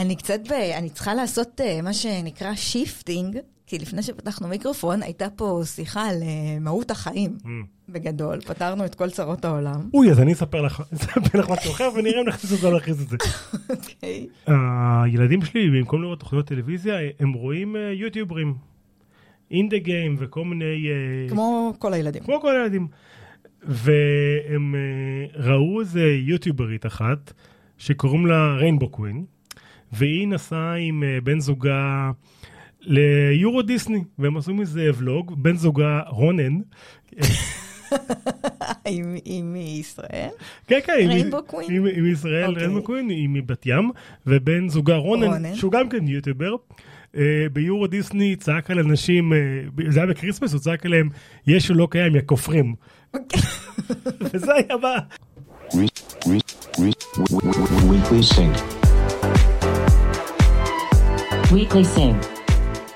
אני קצת ב... אני צריכה לעשות אה, מה שנקרא shifting, כי לפני שפתחנו מיקרופון, הייתה פה שיחה על אה, מהות החיים, Mm. בגדול. פתרנו את כל צרות העולם. אוי, אז אני אספר לך אספר לך משהו אחר ונראה אם נכניס את זה או לא נכניס את זה. אוקיי. הילדים שלי, במקום לראות תוכניות טלוויזיה, הם רואים אה, יוטיוברים. In Da Game וכל מיני... כמו כל הילדים. כמו כל הילדים. והם ראו איזה יוטיוברית אחת, שקוראים לה Rainbow Queen, והיא נסעה עם אה, בן זוגה ליורו דיסני, והם עשו מזה ולוג, בן זוגה רונן. עם- מישראל? כן, כן, עם- Rainbow Queen? עם- עם ישראל אוקיי. Rainbow Queen, היא מבת ים, ובן זוגה רונן. שהוא גם כן יוטיובר. אה, ביורו דיסני צעק על אנשים, אה, זה היה ב Christmas, הוא צעק עליהם, ישו לא קיים, יא כופרים. וזה היה ב... Re- re- re- Weekly Sync.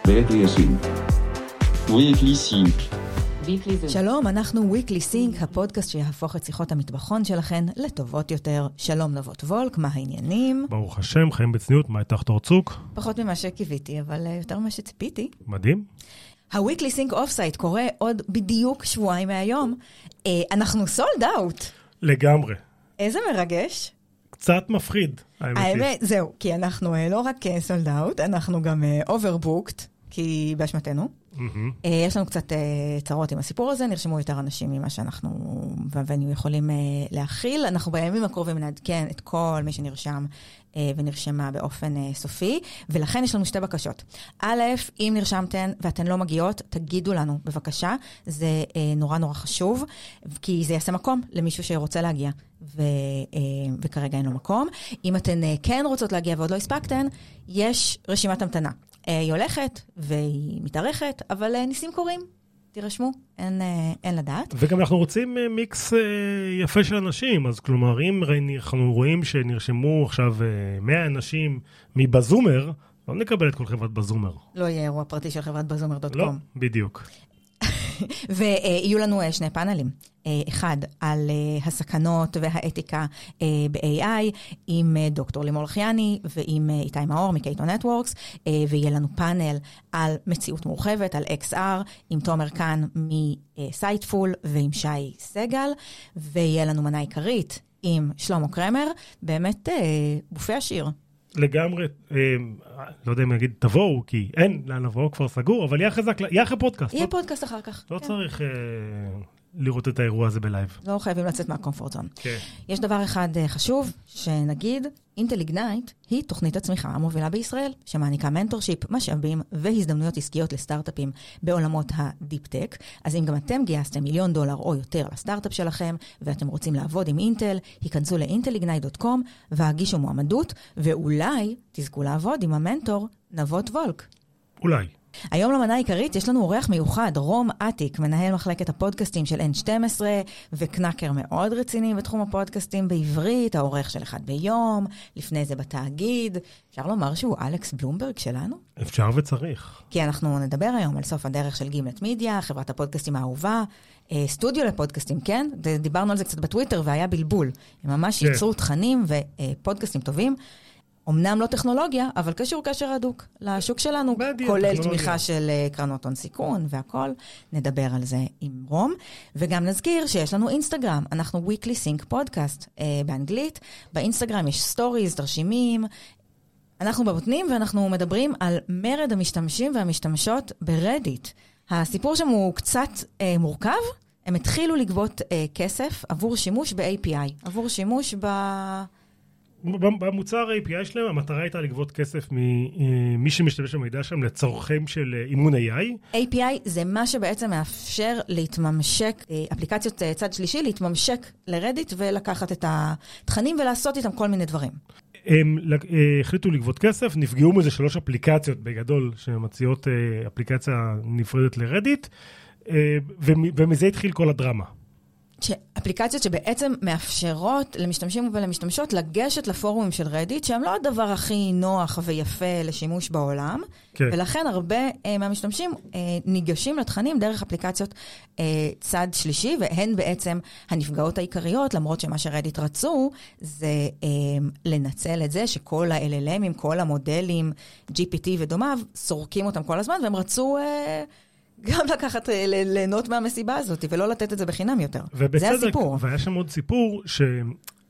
Weekly Sync. Weekly Sync. Weekly Sync. Weekly Sync. שלום, אנחנו Weekly Sync, הפודקאסט שיהפוך את שיחות המטבחון שלכן לטובות יותר. שלום נבות וולק, מה העניינים? ברוך השם, חיים בצניעות, מה איתך תורצוק? פחות ממה שקיוויתי, אבל אה, יותר ממה שציפיתי. מדהים. ה-Weekly Sync Offsite קורה עוד בדיוק שבועיים מהיום. אה, אנחנו sold out. לגמרי. איזה מרגש. קצת מפחיד, האמת. האמת, זהו, כי אנחנו אה, לא רק sold out, אנחנו גם overbooked, כי באשמתנו. אה, יש לנו קצת אה, צרות עם הסיפור הזה, נרשמו יותר אנשים ממה שאנחנו והיינו יכולים אה, להכיל. אנחנו בימים הקרובים נעדכן את כל מי שנרשם ונרשמה באופן סופי, ולכן יש לנו שתי בקשות. א', אם נרשמתן ואתן לא מגיעות, תגידו לנו בבקשה, זה נורא נורא חשוב, כי זה יעשה מקום למישהו שרוצה להגיע. ו, וכרגע אין לו מקום. אם אתן כן רוצות להגיע ועוד לא הספקתן, יש רשימת המתנה. אה, היא הולכת והיא מתארכת, אבל אה, ניסים קורים. תירשמו, אין, אה, אין לדעת. וגם אנחנו רוצים מיקס יפה של אנשים, אז כלומר, אם אנחנו רואים שנרשמו עכשיו אה, 100 אנשים מבזומר, לא נקבל את כל חברת בזומר. לא יהיה אירוע פרטי של חברת בזומר.קום. לא, בדיוק. ויהיו לנו אה, שני פאנלים. אה, אחד על אה, הסכנות והאתיקה ב-AI, עם דוקטור לימור לחיאני ועם איתי מאור מקייטו נטוורקס, ויהיה לנו פאנל על מציאות מורחבת, על XR, עם תומר קאן מסייטפול ועם שי סגל, ויהיה לנו מנה עיקרית עם שלמה קרמר, באמת בופה עשיר. לגמרי, אה, לא יודע אם נגיד תבואו, כי אין לאן לבוא, כבר סגור, אבל יהיה אחרי זה, יהיה אחרי פודקאסט. יהיה לא- פודקאסט אחר כך. לא כן. צריך אה, לראות את האירוע הזה בלייב. לא חייבים לצאת מה comfort zone. כן. יש דבר אחד אה, חשוב, שנגיד, Intel Ignite היא תוכנית הצמיחה המובילה בישראל, שמעניקה mentorship, משאבים והזדמנויות עסקיות לסטארט-אפים בעולמות ה deep-tech. אז אם גם אתם גייסתם מיליון דולר או יותר לסטארט-אפ שלכם, ואתם רוצים לעבוד עם אינטל, היכנסו ל intelignite.com והגישו מועמדות, ואולי תזכו לעבוד עם המנטור נבות וולק. אולי. היום למנה העיקרית יש לנו אורח מיוחד, רום אטיק, מנהל מחלקת הפודקאסטים של N12, וקנקר מאוד רציני בתחום הפודקאסטים בעברית, העורך של אחד ביום, לפני זה בתאגיד. אפשר לומר שהוא אלכס בלומברג שלנו? אפשר וצריך. כי אנחנו נדבר היום על סוף הדרך של גימלט מידיה, חברת הפודקאסטים האהובה, אה, סטודיו לפודקאסטים, כן? דיברנו על זה קצת בטוויטר והיה בלבול. הם ממש כן. ייצרו תכנים ופודקאסטים טובים. אמנם לא טכנולוגיה, אבל קשור קשר הדוק לשוק שלנו, בדיוק, כולל טכנולוגיה. תמיכה של אה, קרנות הון סיכון והכול. נדבר על זה עם רום. וגם נזכיר שיש לנו אינסטגרם, אנחנו weekly sync podcast אה, באנגלית. באינסטגרם יש סטוריז, תרשימים, אנחנו בבוטנים ואנחנו מדברים על מרד המשתמשים והמשתמשות ברדיט. הסיפור שם הוא קצת אה, מורכב. הם התחילו לגבות אה, כסף עבור שימוש ב-API, עבור שימוש ב... במוצר API שלהם המטרה הייתה לגבות כסף ממי שמשתמש במידע שלהם לצורכים של אה, אימון AI. API זה מה שבעצם מאפשר להתממשק, אה, אפליקציות אה, צד שלישי, להתממשק לרדיט ולקחת את התכנים ולעשות איתם כל מיני דברים. הם אה, החליטו לגבות כסף, נפגעו מזה שלוש אפליקציות בגדול שמציעות אה, אפליקציה נפרדת לרדיט, אה, ומ- ומזה התחיל כל הדרמה. אפליקציות שבעצם מאפשרות למשתמשים ולמשתמשות לגשת לפורומים של רדיט, שהם לא הדבר הכי נוח ויפה לשימוש בעולם, כן. ולכן הרבה אה, מהמשתמשים אה, ניגשים לתכנים דרך אפליקציות אה, צד שלישי, והן בעצם הנפגעות העיקריות, למרות שמה שרדיט רצו, זה אה, לנצל את זה שכל ה-LLMים, כל המודלים, GPT ודומיו, סורקים אותם כל הזמן, והם רצו... אה, גם לקחת, אה, ליהנות מהמסיבה הזאת, ולא לתת את זה בחינם יותר. ובצדק, זה הסיפור. והיה שם עוד סיפור, ש...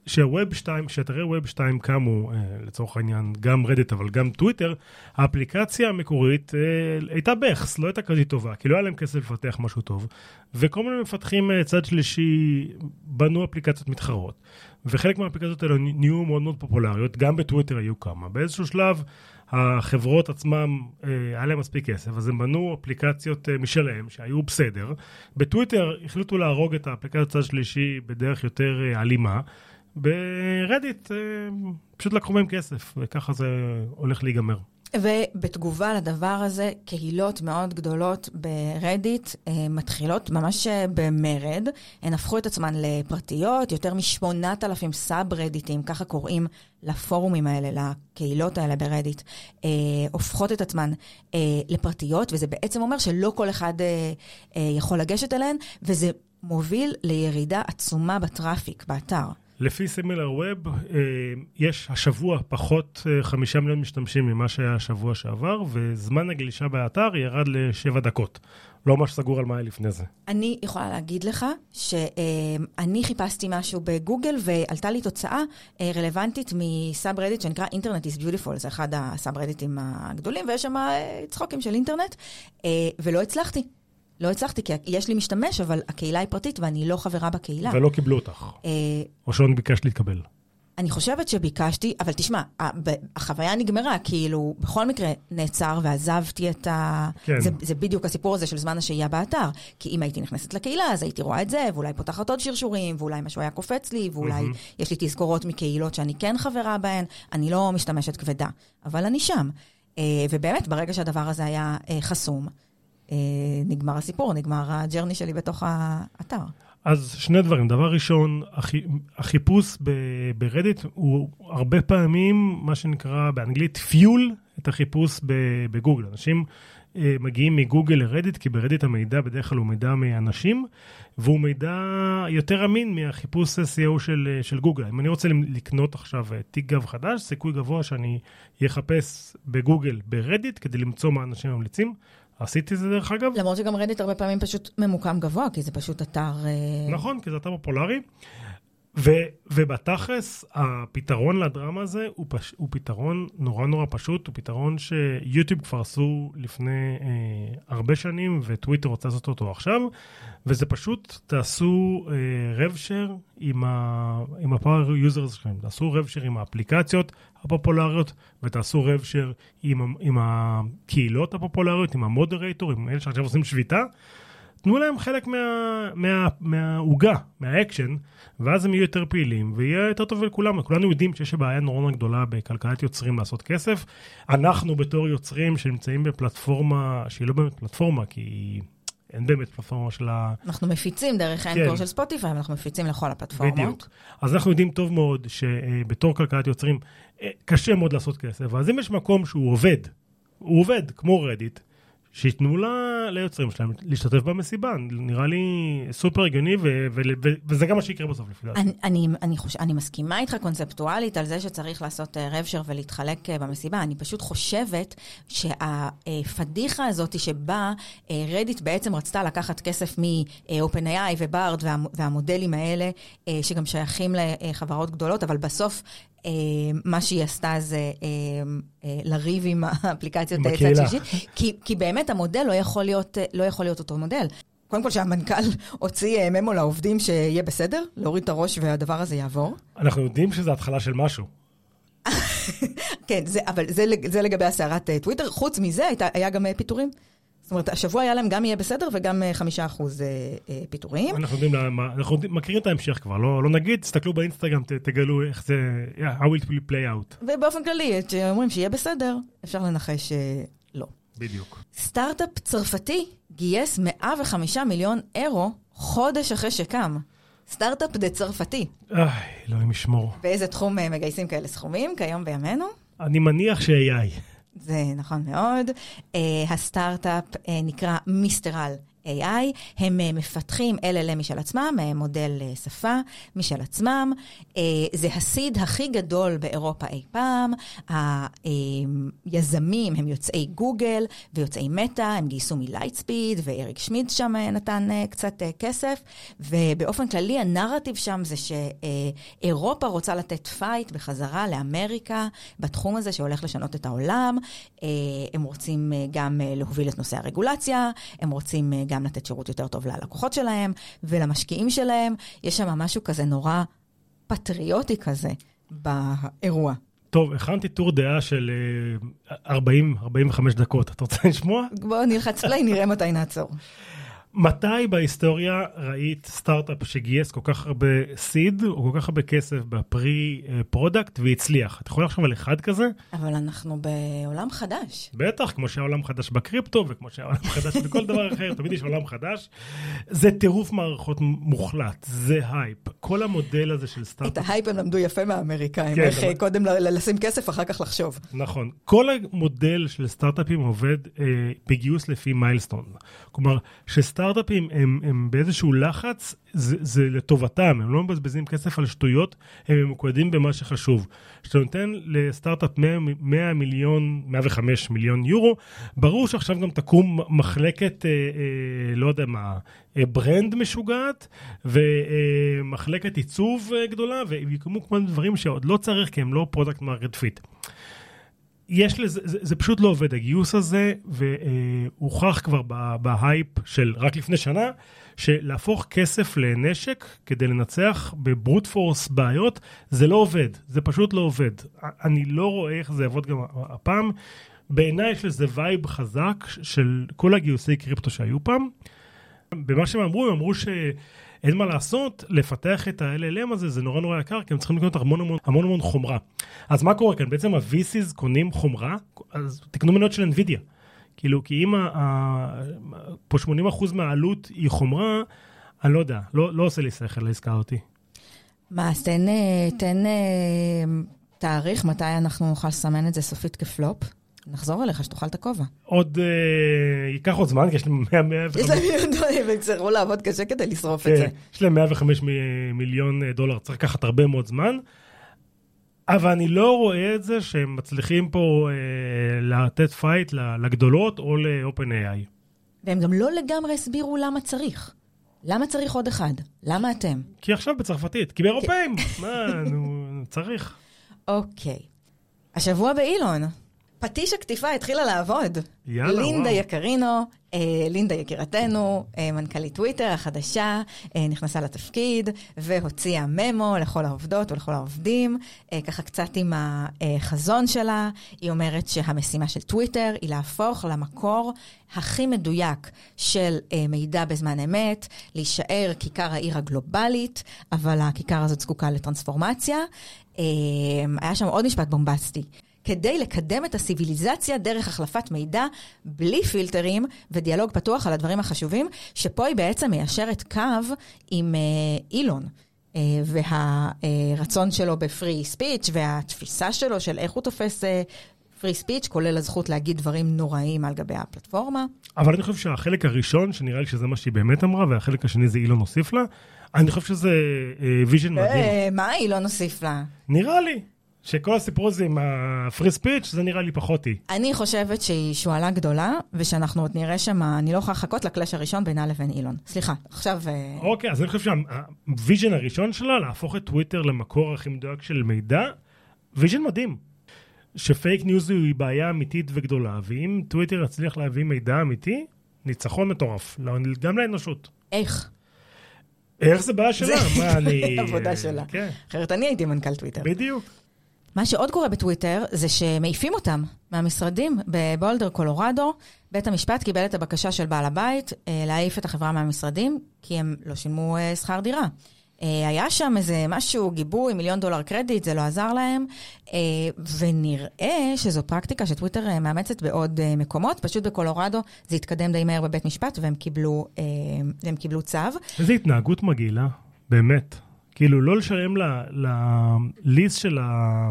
שהווב 2, שאתרי ווב 2 קמו, אה, לצורך העניין, גם רדיט אבל גם טוויטר, האפליקציה המקורית אה, הייתה בכס, לא הייתה כזאת טובה, כי לא היה להם כסף לפתח משהו טוב, וכל מיני מפתחים אה, צד שלישי בנו אפליקציות מתחרות, וחלק מהאפליקציות האלה נהיו מאוד מאוד פופולריות, גם בטוויטר היו כמה. באיזשהו שלב החברות עצמם, אה, היה להם מספיק כסף, אז הם בנו אפליקציות אה, משלהם שהיו בסדר. בטוויטר החליטו להרוג את האפליקציות צד שלישי בדרך יותר אה, אלימה. ברדיט אה, פשוט לקחו מהם כסף, וככה זה הולך להיגמר. ובתגובה לדבר הזה, קהילות מאוד גדולות ברדיט אה, מתחילות ממש אה, במרד. הן הפכו את עצמן לפרטיות, יותר מ-8,000 sub רדיטים, ככה קוראים לפורומים האלה, לקהילות האלה ברדיט, הופכות את עצמן לפרטיות, וזה בעצם אומר שלא כל אחד יכול לגשת אליהן, וזה מוביל לירידה עצומה ב traffic, באתר. לפי SimilarWeb, אה, יש השבוע פחות אה, חמישה מיליון משתמשים ממה שהיה השבוע שעבר, וזמן הגלישה באתר ירד לשבע דקות. לא ממש סגור על מה היה לפני זה. אני יכולה להגיד לך שאני חיפשתי משהו בגוגל ועלתה לי תוצאה אה, רלוונטית מסאב רדיט שנקרא אינטרנט is beautiful, זה אחד הסאב רדיטים הגדולים, ויש שם אה, צחוקים של אינטרנט, אה, ולא הצלחתי. לא הצלחתי, כי יש לי משתמש, אבל הקהילה היא פרטית ואני לא חברה בקהילה. ולא קיבלו אותך, אה, או שלא ביקשת להתקבל. אני חושבת שביקשתי, אבל תשמע, החוויה נגמרה, כאילו, בכל מקרה נעצר ועזבתי את ה... כן. זה, זה בדיוק הסיפור הזה של זמן השהייה באתר. כי אם הייתי נכנסת לקהילה, אז הייתי רואה את זה, ואולי פותחת עוד שרשורים, ואולי משהו היה קופץ לי, ואולי מהמם. יש לי תזכורות מקהילות שאני כן חברה בהן. אני לא משתמשת כבדה, אבל אני שם. אה, ובאמת, ברגע שהדבר הזה היה אה, חסום, נגמר הסיפור, נגמר הג'רני שלי בתוך האתר. אז שני דברים. דבר ראשון, החי... החיפוש. ברדיט הוא הרבה פעמים, מה שנקרא באנגלית, פיול את החיפוש. בגוגל. אנשים אה, מגיעים מגוגל לרדיט, כי ברדיט המידע בדרך כלל הוא מידע מאנשים, והוא מידע יותר אמין מהחיפוש SEO של, אה, של גוגל. אם אני רוצה לקנות עכשיו אה, תיק גב חדש, סיכוי גבוה שאני אחפש בגוגל ברדיט כדי למצוא מה אנשים ממליצים. עשיתי זה דרך אגב. למרות שגם רדיט הרבה פעמים פשוט ממוקם גבוה, כי זה פשוט אתר... אה, נכון, כי זה אתר פופולרי. ו, ובתכלס, הפתרון לדרמה הזה הוא, פש, הוא פתרון נורא נורא פשוט, הוא פתרון שיוטיוב כבר עשו לפני אה, הרבה שנים, וטוויטר רוצה לעשות אותו עכשיו, וזה פשוט, תעשו אה, רב-שר עם, ה, עם ה-power users שלכם, תעשו רב-שר עם האפליקציות הפופולריות, ותעשו רב-שר עם, ה- עם הקהילות הפופולריות, עם המודרטור, עם אלה שעכשיו עושים שביתה. תנו להם חלק מה- מה- מהעוגה, מהאקשן, ואז הם יהיו יותר פעילים, ויהיה יותר טוב לכולם. כולנו יודעים שיש בעיה נורא נורא גדולה בכלכלת יוצרים לעשות כסף. אנחנו בתור יוצרים שנמצאים בפלטפורמה שהיא לא באמת פלטפורמה, כי אין באמת פלטפורמה של ה... אנחנו מפיצים דרך האנקור כן. של ספוטיפיי, אנחנו מפיצים לכל הפלטפורמות. בדיוק. אז אנחנו יודעים טוב מאוד שבתור כלכלת יוצרים אה, קשה מאוד לעשות כסף, אז אם יש מקום שהוא עובד, הוא עובד כמו רדיט, שייתנו ל- ליוצרים שלהם להשתתף במסיבה, נראה לי סופר הגיוני, ו- ו- ו- וזה גם מה שיקרה בסוף לפי דעתי. אני, אני, אני, חוש... אני מסכימה איתך קונספטואלית על זה שצריך לעשות אה, רבשר ולהתחלק אה, במסיבה. אני פשוט חושבת שהפדיחה הזאת שבה אה, רדיט בעצם רצתה לקחת כסף מ-OpenAI ובארד וה, והמודלים האלה, שגם שייכים לחברות גדולות, אבל בסוף מה שהיא עשתה זה אה, אה, לריב עם האפליקציות צד בקהילה. שלישית, כי, כי באמת המודל לא יכול להיות, אה, לא יכול להיות אותו מודל. קודם כל שהמנכ"ל הוציא אה, ממו לעובדים שיהיה בסדר, להוריד את הראש והדבר הזה יעבור. אנחנו יודעים שזה התחלה של משהו. כן, זה, אבל זה, זה לגבי הסערת אה, טוויטר. חוץ מזה, היה גם אה, פיטורים. זאת אומרת, השבוע היה להם גם יהיה בסדר וגם אה, חמישה אחוז אה, אה, פיטורים. אנחנו יודעים, למה- אנחנו מכירים את ההמשך כבר, לא לא נגיד, תסתכלו באינסטגרם, ת- תגלו איך זה, yeah, how it will play out. ובאופן כללי, כשאומרים שיהיה בסדר, אפשר לנחש אה, לא. בדיוק. סטארט-אפ צרפתי גייס 105 מיליון אירו חודש אחרי שקם. סטארט-אפ צרפתי. איי, אלוהים ישמור. באיזה תחום מגייסים כאלה סכומים כיום בימינו? אני מניח ש-AI. זה נכון מאוד. Uh, הסטארט-אפ uh, נקרא מיסטרל AI, הם uh, מפתחים LLM משל עצמם, uh, מודל uh, שפה משל עצמם. זה ה seed הכי גדול באירופה אי פעם. היזמים הם יוצאי גוגל ויוצאי מטא, הם גייסו מ Lightspeed, ואריק שמיד שם נתן קצת כסף. ובאופן כללי, הנרטיב שם זה שאירופה רוצה לתת fight בחזרה לאמריקה בתחום הזה שהולך לשנות את העולם. הם רוצים גם להוביל את נושא הרגולציה, הם רוצים uh, גם לתת שירות יותר טוב ללקוחות שלהם ולמשקיעים שלהם. יש שם משהו כזה נורא פטריוטי כזה באירוע. טוב, הכנתי טור דעה של אה, 40-45 דקות. את רוצה לשמוע? בואו נלחץ play, נראה מתי נעצור. מתי בהיסטוריה ראית סטארט-אפ שגייס כל כך הרבה seed או כל כך הרבה כסף ב pre אה, product והצליח? את יכולה לחשוב על אחד כזה? אבל אנחנו בעולם חדש. בטח, כמו שהיה עולם חדש בקריפטו וכמו שהיה עולם חדש בכל דבר אחר, תמיד יש עולם חדש. זה טירוף מערכות מוחלט, זה הייפ. כל המודל הזה של את סטארט-אפ... ההייפ הם למדו יפה מהאמריקאים, כן, איך אבל- קודם לשים כסף, אחר כך לחשוב. נכון. כל המודל של סטארט-אפים עובד אה, בגיוס לפי milestone. כלומר, שסטארט-אפים הם, הם באיזשהו לחץ, זה, זה לטובתם, הם לא מבזבזים כסף על שטויות, הם ממוקדים במה שחשוב. כשאתה נותן לסטארט-אפ 100, 100 מיליון, 105 מיליון יורו, ברור שעכשיו גם תקום מחלקת, אה, אה, לא יודע מה, אה, brand משוגעת, ומחלקת עיצוב אה, גדולה, ויקומו כל מיני דברים שעוד לא צריך, כי הם לא product market fit. יש לזה, זה, זה פשוט לא עובד, הגיוס הזה, והוכח כבר בהייפ של רק לפני שנה, שלהפוך כסף לנשק כדי לנצח ב brute force בעיות, זה לא עובד, זה פשוט לא עובד. אני לא רואה איך זה יעבוד גם הפעם. בעיניי יש לזה vibe חזק של כל הגיוסי קריפטו שהיו פעם. במה שהם אמרו, הם אמרו שאין מה לעשות, לפתח את ה-LLM הזה זה נורא נורא יקר, כי הם צריכים לקנות המון המון המון, המון חומרה. אז מה קורה כאן? בעצם ה-VCs קונים חומרה, אז תקנו מניות של NVIDIA. כאילו, כי אם פה 80% מהעלות היא חומרה, אני לא יודע, לא, לא עושה לי שכל לעסקה אותי. מה, אז תן, אה, תן אה, תאריך מתי אנחנו נוכל לסמן את זה סופית כפלופ. נחזור אליך, שתאכל את הכובע. עוד, אה, ייקח עוד זמן, כי יש 100, 105, יש להם יודעים, הם יצטרכו לעבוד קשה כדי לשרוף את זה. כן, יש להם 105 מ- מיליון אה, דולר, צריך לקחת הרבה מאוד זמן. אבל אני לא רואה את זה שהם מצליחים פה אה, לתת fight לגדולות או ל-OpenAI. והם גם לא לגמרי הסבירו למה צריך. למה צריך עוד אחד? למה אתם? כי עכשיו בצרפתית, כי באירופאים, מה, נו, צריך. אוקיי. השבוע באילון, פטיש הקטיפה התחילה לעבוד. יאללה, לינדה וואו. יקרינו, אה, לינדה יקירתנו, אה, מנכ"לית טוויטר החדשה, אה, נכנסה לתפקיד והוציאה ממו לכל העובדות ולכל העובדים, אה, ככה קצת עם החזון שלה. היא אומרת שהמשימה של טוויטר היא להפוך למקור הכי מדויק של אה, מידע בזמן אמת, להישאר כיכר העיר הגלובלית, אבל הכיכר הזאת זקוקה לטרנספורמציה. אה, היה שם עוד משפט בומבסטי. כדי לקדם את הסיביליזציה דרך החלפת מידע בלי פילטרים ודיאלוג פתוח על הדברים החשובים, שפה היא בעצם מיישרת קו עם אה, אילון. אה, והרצון שלו ב free speech והתפיסה שלו של איך הוא תופס free speech, כולל הזכות להגיד דברים נוראים על גבי הפלטפורמה. אבל אני חושב שהחלק הראשון, שנראה לי שזה מה שהיא באמת אמרה, והחלק השני זה אילון הוסיף לה, אני חושב שזה vision מדהים. אה, מה אילון הוסיף לה? נראה לי שכל הסיפור הזה עם ה free speech, זה נראה לי פחות היא. אני חושבת שהיא שועלה גדולה, ושאנחנו עוד נראה שם, אני לא יכולה לחכות ל clash הראשון בינה לבין אילון. סליחה, עכשיו... אה, אוקיי, אז אני חושב שה vision הראשון שלה, להפוך את טוויטר למקור הכי מדויק של מידע, vision מדהים. ש fake news היא בעיה אמיתית וגדולה, ואם טוויטר יצליח להביא מידע אמיתי, ניצחון מטורף, לא- גם לאנושות. איך? איך זה בעיה שלה? מה, אני... עבודה שלה. כן, אחרת אני הייתי מנכ"ל טוויטר. בדיוק. מה שעוד קורה בטוויטר זה שמעיפים אותם מהמשרדים בבולדר, קולורדו. בית המשפט קיבל את הבקשה של בעל הבית אה, להעיף את החברה מהמשרדים, כי הם לא שילמו אה, שכר דירה. אה, היה שם איזה משהו, גיבוי, מיליון דולר קרדיט, זה לא עזר להם, אה, ונראה שזו פרקטיקה שטוויטר אה, מאמצת בעוד אה, מקומות. פשוט בקולורדו זה התקדם די מהר בבית משפט, והם קיבלו, אה, קיבלו צו. איזו התנהגות מגעילה. באמת. כאילו, לא לשלם ל- לליסט של, ה...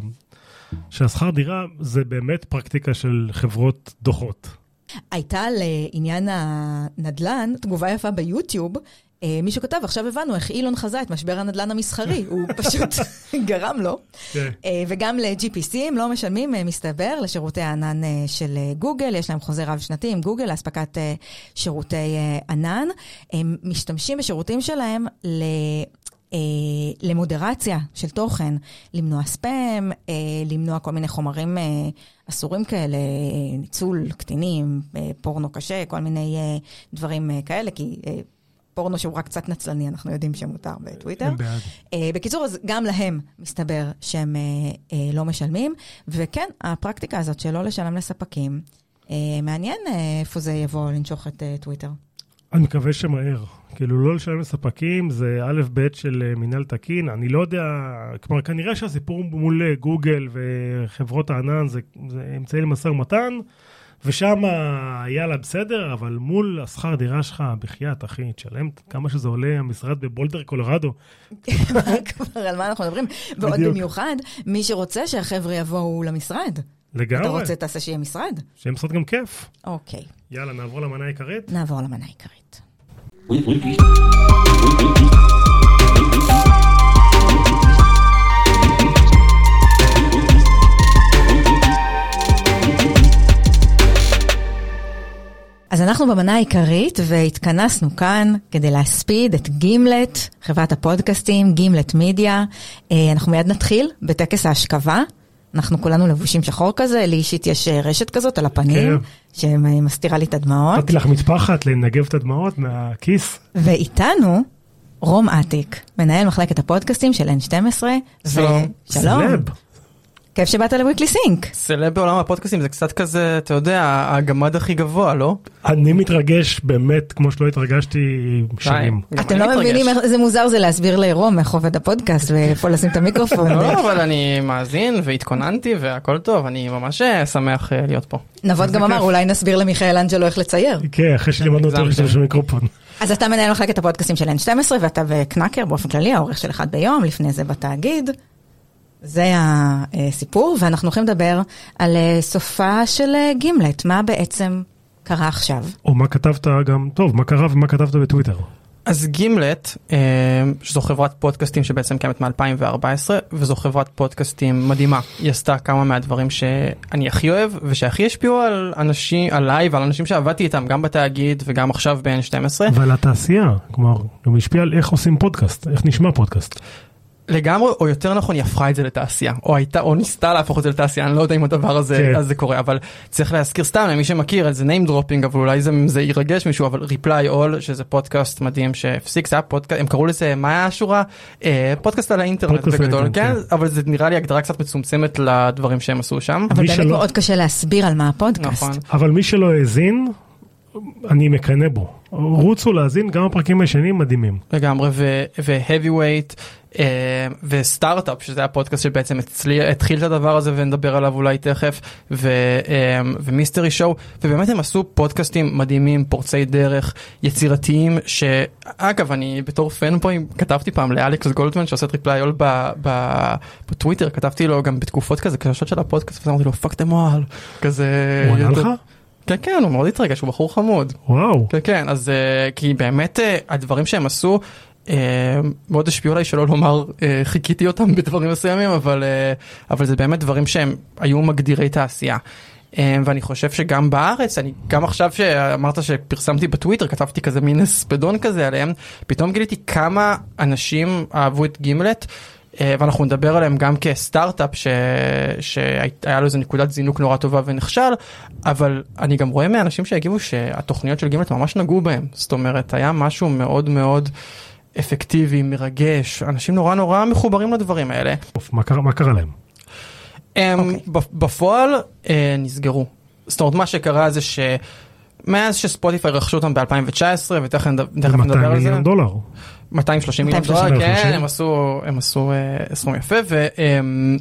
של השכר דירה, זה באמת פרקטיקה של חברות דוחות. הייתה לעניין הנדל"ן תגובה יפה ביוטיוב. אה, מישהו כתב, עכשיו הבנו איך אילון חזה את משבר הנדל"ן המסחרי, הוא פשוט גרם לו. כן. אה, וגם ל-GPC הם לא משלמים, אה, מסתבר, לשירותי הענן של גוגל, יש להם חוזה רב-שנתי עם גוגל לאספקת שירותי ענן. הם משתמשים בשירותים שלהם ל... אה, למודרציה של תוכן, למנוע ספאם, אה, למנוע כל מיני חומרים אה, אסורים כאלה, ניצול קטינים, אה, פורנו קשה, כל מיני אה, דברים אה, כאלה, כי אה, פורנו שהוא רק קצת נצלני, אנחנו יודעים שמותר בטוויטר. הם בעד. אה, בקיצור, אז גם להם מסתבר שהם אה, אה, לא משלמים, וכן, הפרקטיקה הזאת של לא לשלם לספקים, אה, מעניין אה, איפה זה יבוא לנשוך את אה, טוויטר. אני מקווה שמהר. כאילו, לא לשלם לספקים זה א' ב' של אה, מינהל תקין. אני לא יודע, כלומר, כנראה שהסיפור מול אה, גוגל וחברות הענן זה, זה אמצעי למשא ומתן, ושם יאללה, בסדר, אבל מול השכר דירה שלך, בחייאת, אחי, תשלם כמה שזה עולה המשרד בבולדר, קולורדו. כבר על מה אנחנו מדברים? ועוד. במיוחד, מי שרוצה שהחבר'ה יבואו למשרד. אתה לגמרי. רוצה, תעשה שיהיה משרד? שיהיה משרד גם כיף. אוקיי, יאללה, נעבור למנה העיקרית. נעבור למנה העיקרית. אז אנחנו במנה העיקרית, והתכנסנו כאן כדי להספיד את גימלט, חברת הפודקאסטים, גימלט מידיה. אה, אנחנו מיד נתחיל בטקס ההשכבה. אנחנו כולנו לבושים שחור כזה, לי אישית יש אה, רשת כזאת על הפנים, שמסתירה לי את הדמעות. נתתי לך מטפחת לנגב את הדמעות מהכיס. ואיתנו רום אטיק, מנהל מחלקת הפודקאסטים של N12. שלום. ו- שלום. סלב. כיף שבאת לוויקלי סינק. סלב בעולם הפודקאסטים זה קצת כזה, אתה יודע, הגמד הכי גבוה, לא? אני מתרגש באמת כמו שלא התרגשתי שנים. אתם לא מבינים איזה מוזר זה להסביר לרום איך עובד הפודקאסט ואיפה לשים את המיקרופון. לא, אבל אני מאזין והתכוננתי והכל טוב, אני ממש אה, שמח אה, להיות פה. נבות גם. אמר, אולי נסביר למיכאל אנג'לו איך לצייר. כן, אחרי שלימדנו אותו. להשתמש במיקרופון. אז אתה מנהל מחלקת הפודקאסטים של N12, ואתה וקנקר באופן כללי, העורך של אחד ביום, לפני זה בתאגיד. זה הסיפור, ואנחנו הולכים לדבר על אה, סופה של אה, גימלט, מה בעצם קרה עכשיו. או מה כתבת גם, טוב, מה קרה ומה כתבת בטוויטר. אז גימלט, אה, שזו חברת פודקאסטים שבעצם קיימת מ-2014, וזו חברת פודקאסטים מדהימה. היא עשתה כמה מהדברים שאני הכי אוהב, ושהכי השפיעו על אנשים, עליי ועל אנשים שעבדתי איתם, גם בתאגיד וגם עכשיו ב-N12. ועל התעשייה, כלומר, גם השפיע על איך עושים פודקאסט, איך נשמע פודקאסט. לגמרי, או יותר נכון, היא הפכה את זה לתעשייה, או הייתה, או ניסתה להפוך את זה לתעשייה, אני לא יודע אם הדבר הזה, כן. אז זה קורה, אבל צריך להזכיר סתם למי שמכיר, איזה name dropping, אבל אולי זה, זה ירגש מישהו, אבל reply all, שזה פודקאסט מדהים שהפסיק, זה היה פודקאסט, הם קראו לזה, מה היה השורה? אה, פודקאסט על האינטרנט פודקאסט בגדול, האינטרנט, כן, אבל זה נראה לי הגדרה קצת מצומצמת לדברים שהם עשו שם. אבל באמת שלא- מאוד קשה להסביר על מה הפודקאסט. נכון. אבל מי שלא האזין, אני מקנא בו. רוצו להאזין, גם הפרקים הישנים מדהימים. לגמרי ו Heavyweight ו StartUp שזה הפודקאסט שבעצם הצליח, התחיל את הדבר הזה ונדבר עליו אולי תכף ו- אמ, ו Mystery Show ובאמת הם עשו פודקאסטים מדהימים פורצי דרך יצירתיים שאגב אני בתור fanboy כתבתי פעם לאלכס גולדמן שעושה את Reply All בטוויטר כתבתי לו גם בתקופות כזה קשות של הפודקאסט ואמרתי לו fuck them all כזה הוא ענה לך? כן כן הוא מאוד התרגש הוא בחור חמוד. וואו. כן כן אז אה, כי באמת אה, הדברים שהם עשו אה, מאוד השפיעו עליי שלא לומר אה, חיקיתי אותם בדברים מסוימים אבל אה, אבל זה באמת דברים שהם היו מגדירי תעשייה. אה, ואני חושב שגם בארץ אני גם עכשיו שאמרת שפרסמתי בטוויטר כתבתי כזה מין הספדון כזה עליהם פתאום גיליתי כמה אנשים אהבו את גימלט. אה, ואנחנו נדבר עליהם גם כסטארט-אפ ש... שהיה לו איזה נקודת זינוק נורא טובה ונכשל אבל אני גם רואה מאנשים שהגיבו שהתוכניות של גימלט ממש נגעו בהם זאת אומרת היה משהו מאוד מאוד אפקטיבי מרגש אנשים נורא נורא מחוברים לדברים האלה. מה קרה- מה קרה להם? הם אוקיי. בפ- בפועל אה, נסגרו. זאת אומרת מה שקרה זה שמאז שספוטיפיי רכשו אותם ב-2019 ותכף נד- תכף 200 נדבר על זה. מיליון דולר. 230 מיליון 230. דולר, כן, 230. הם עשו, הם עשו אה, סכום יפה, ו, אמ,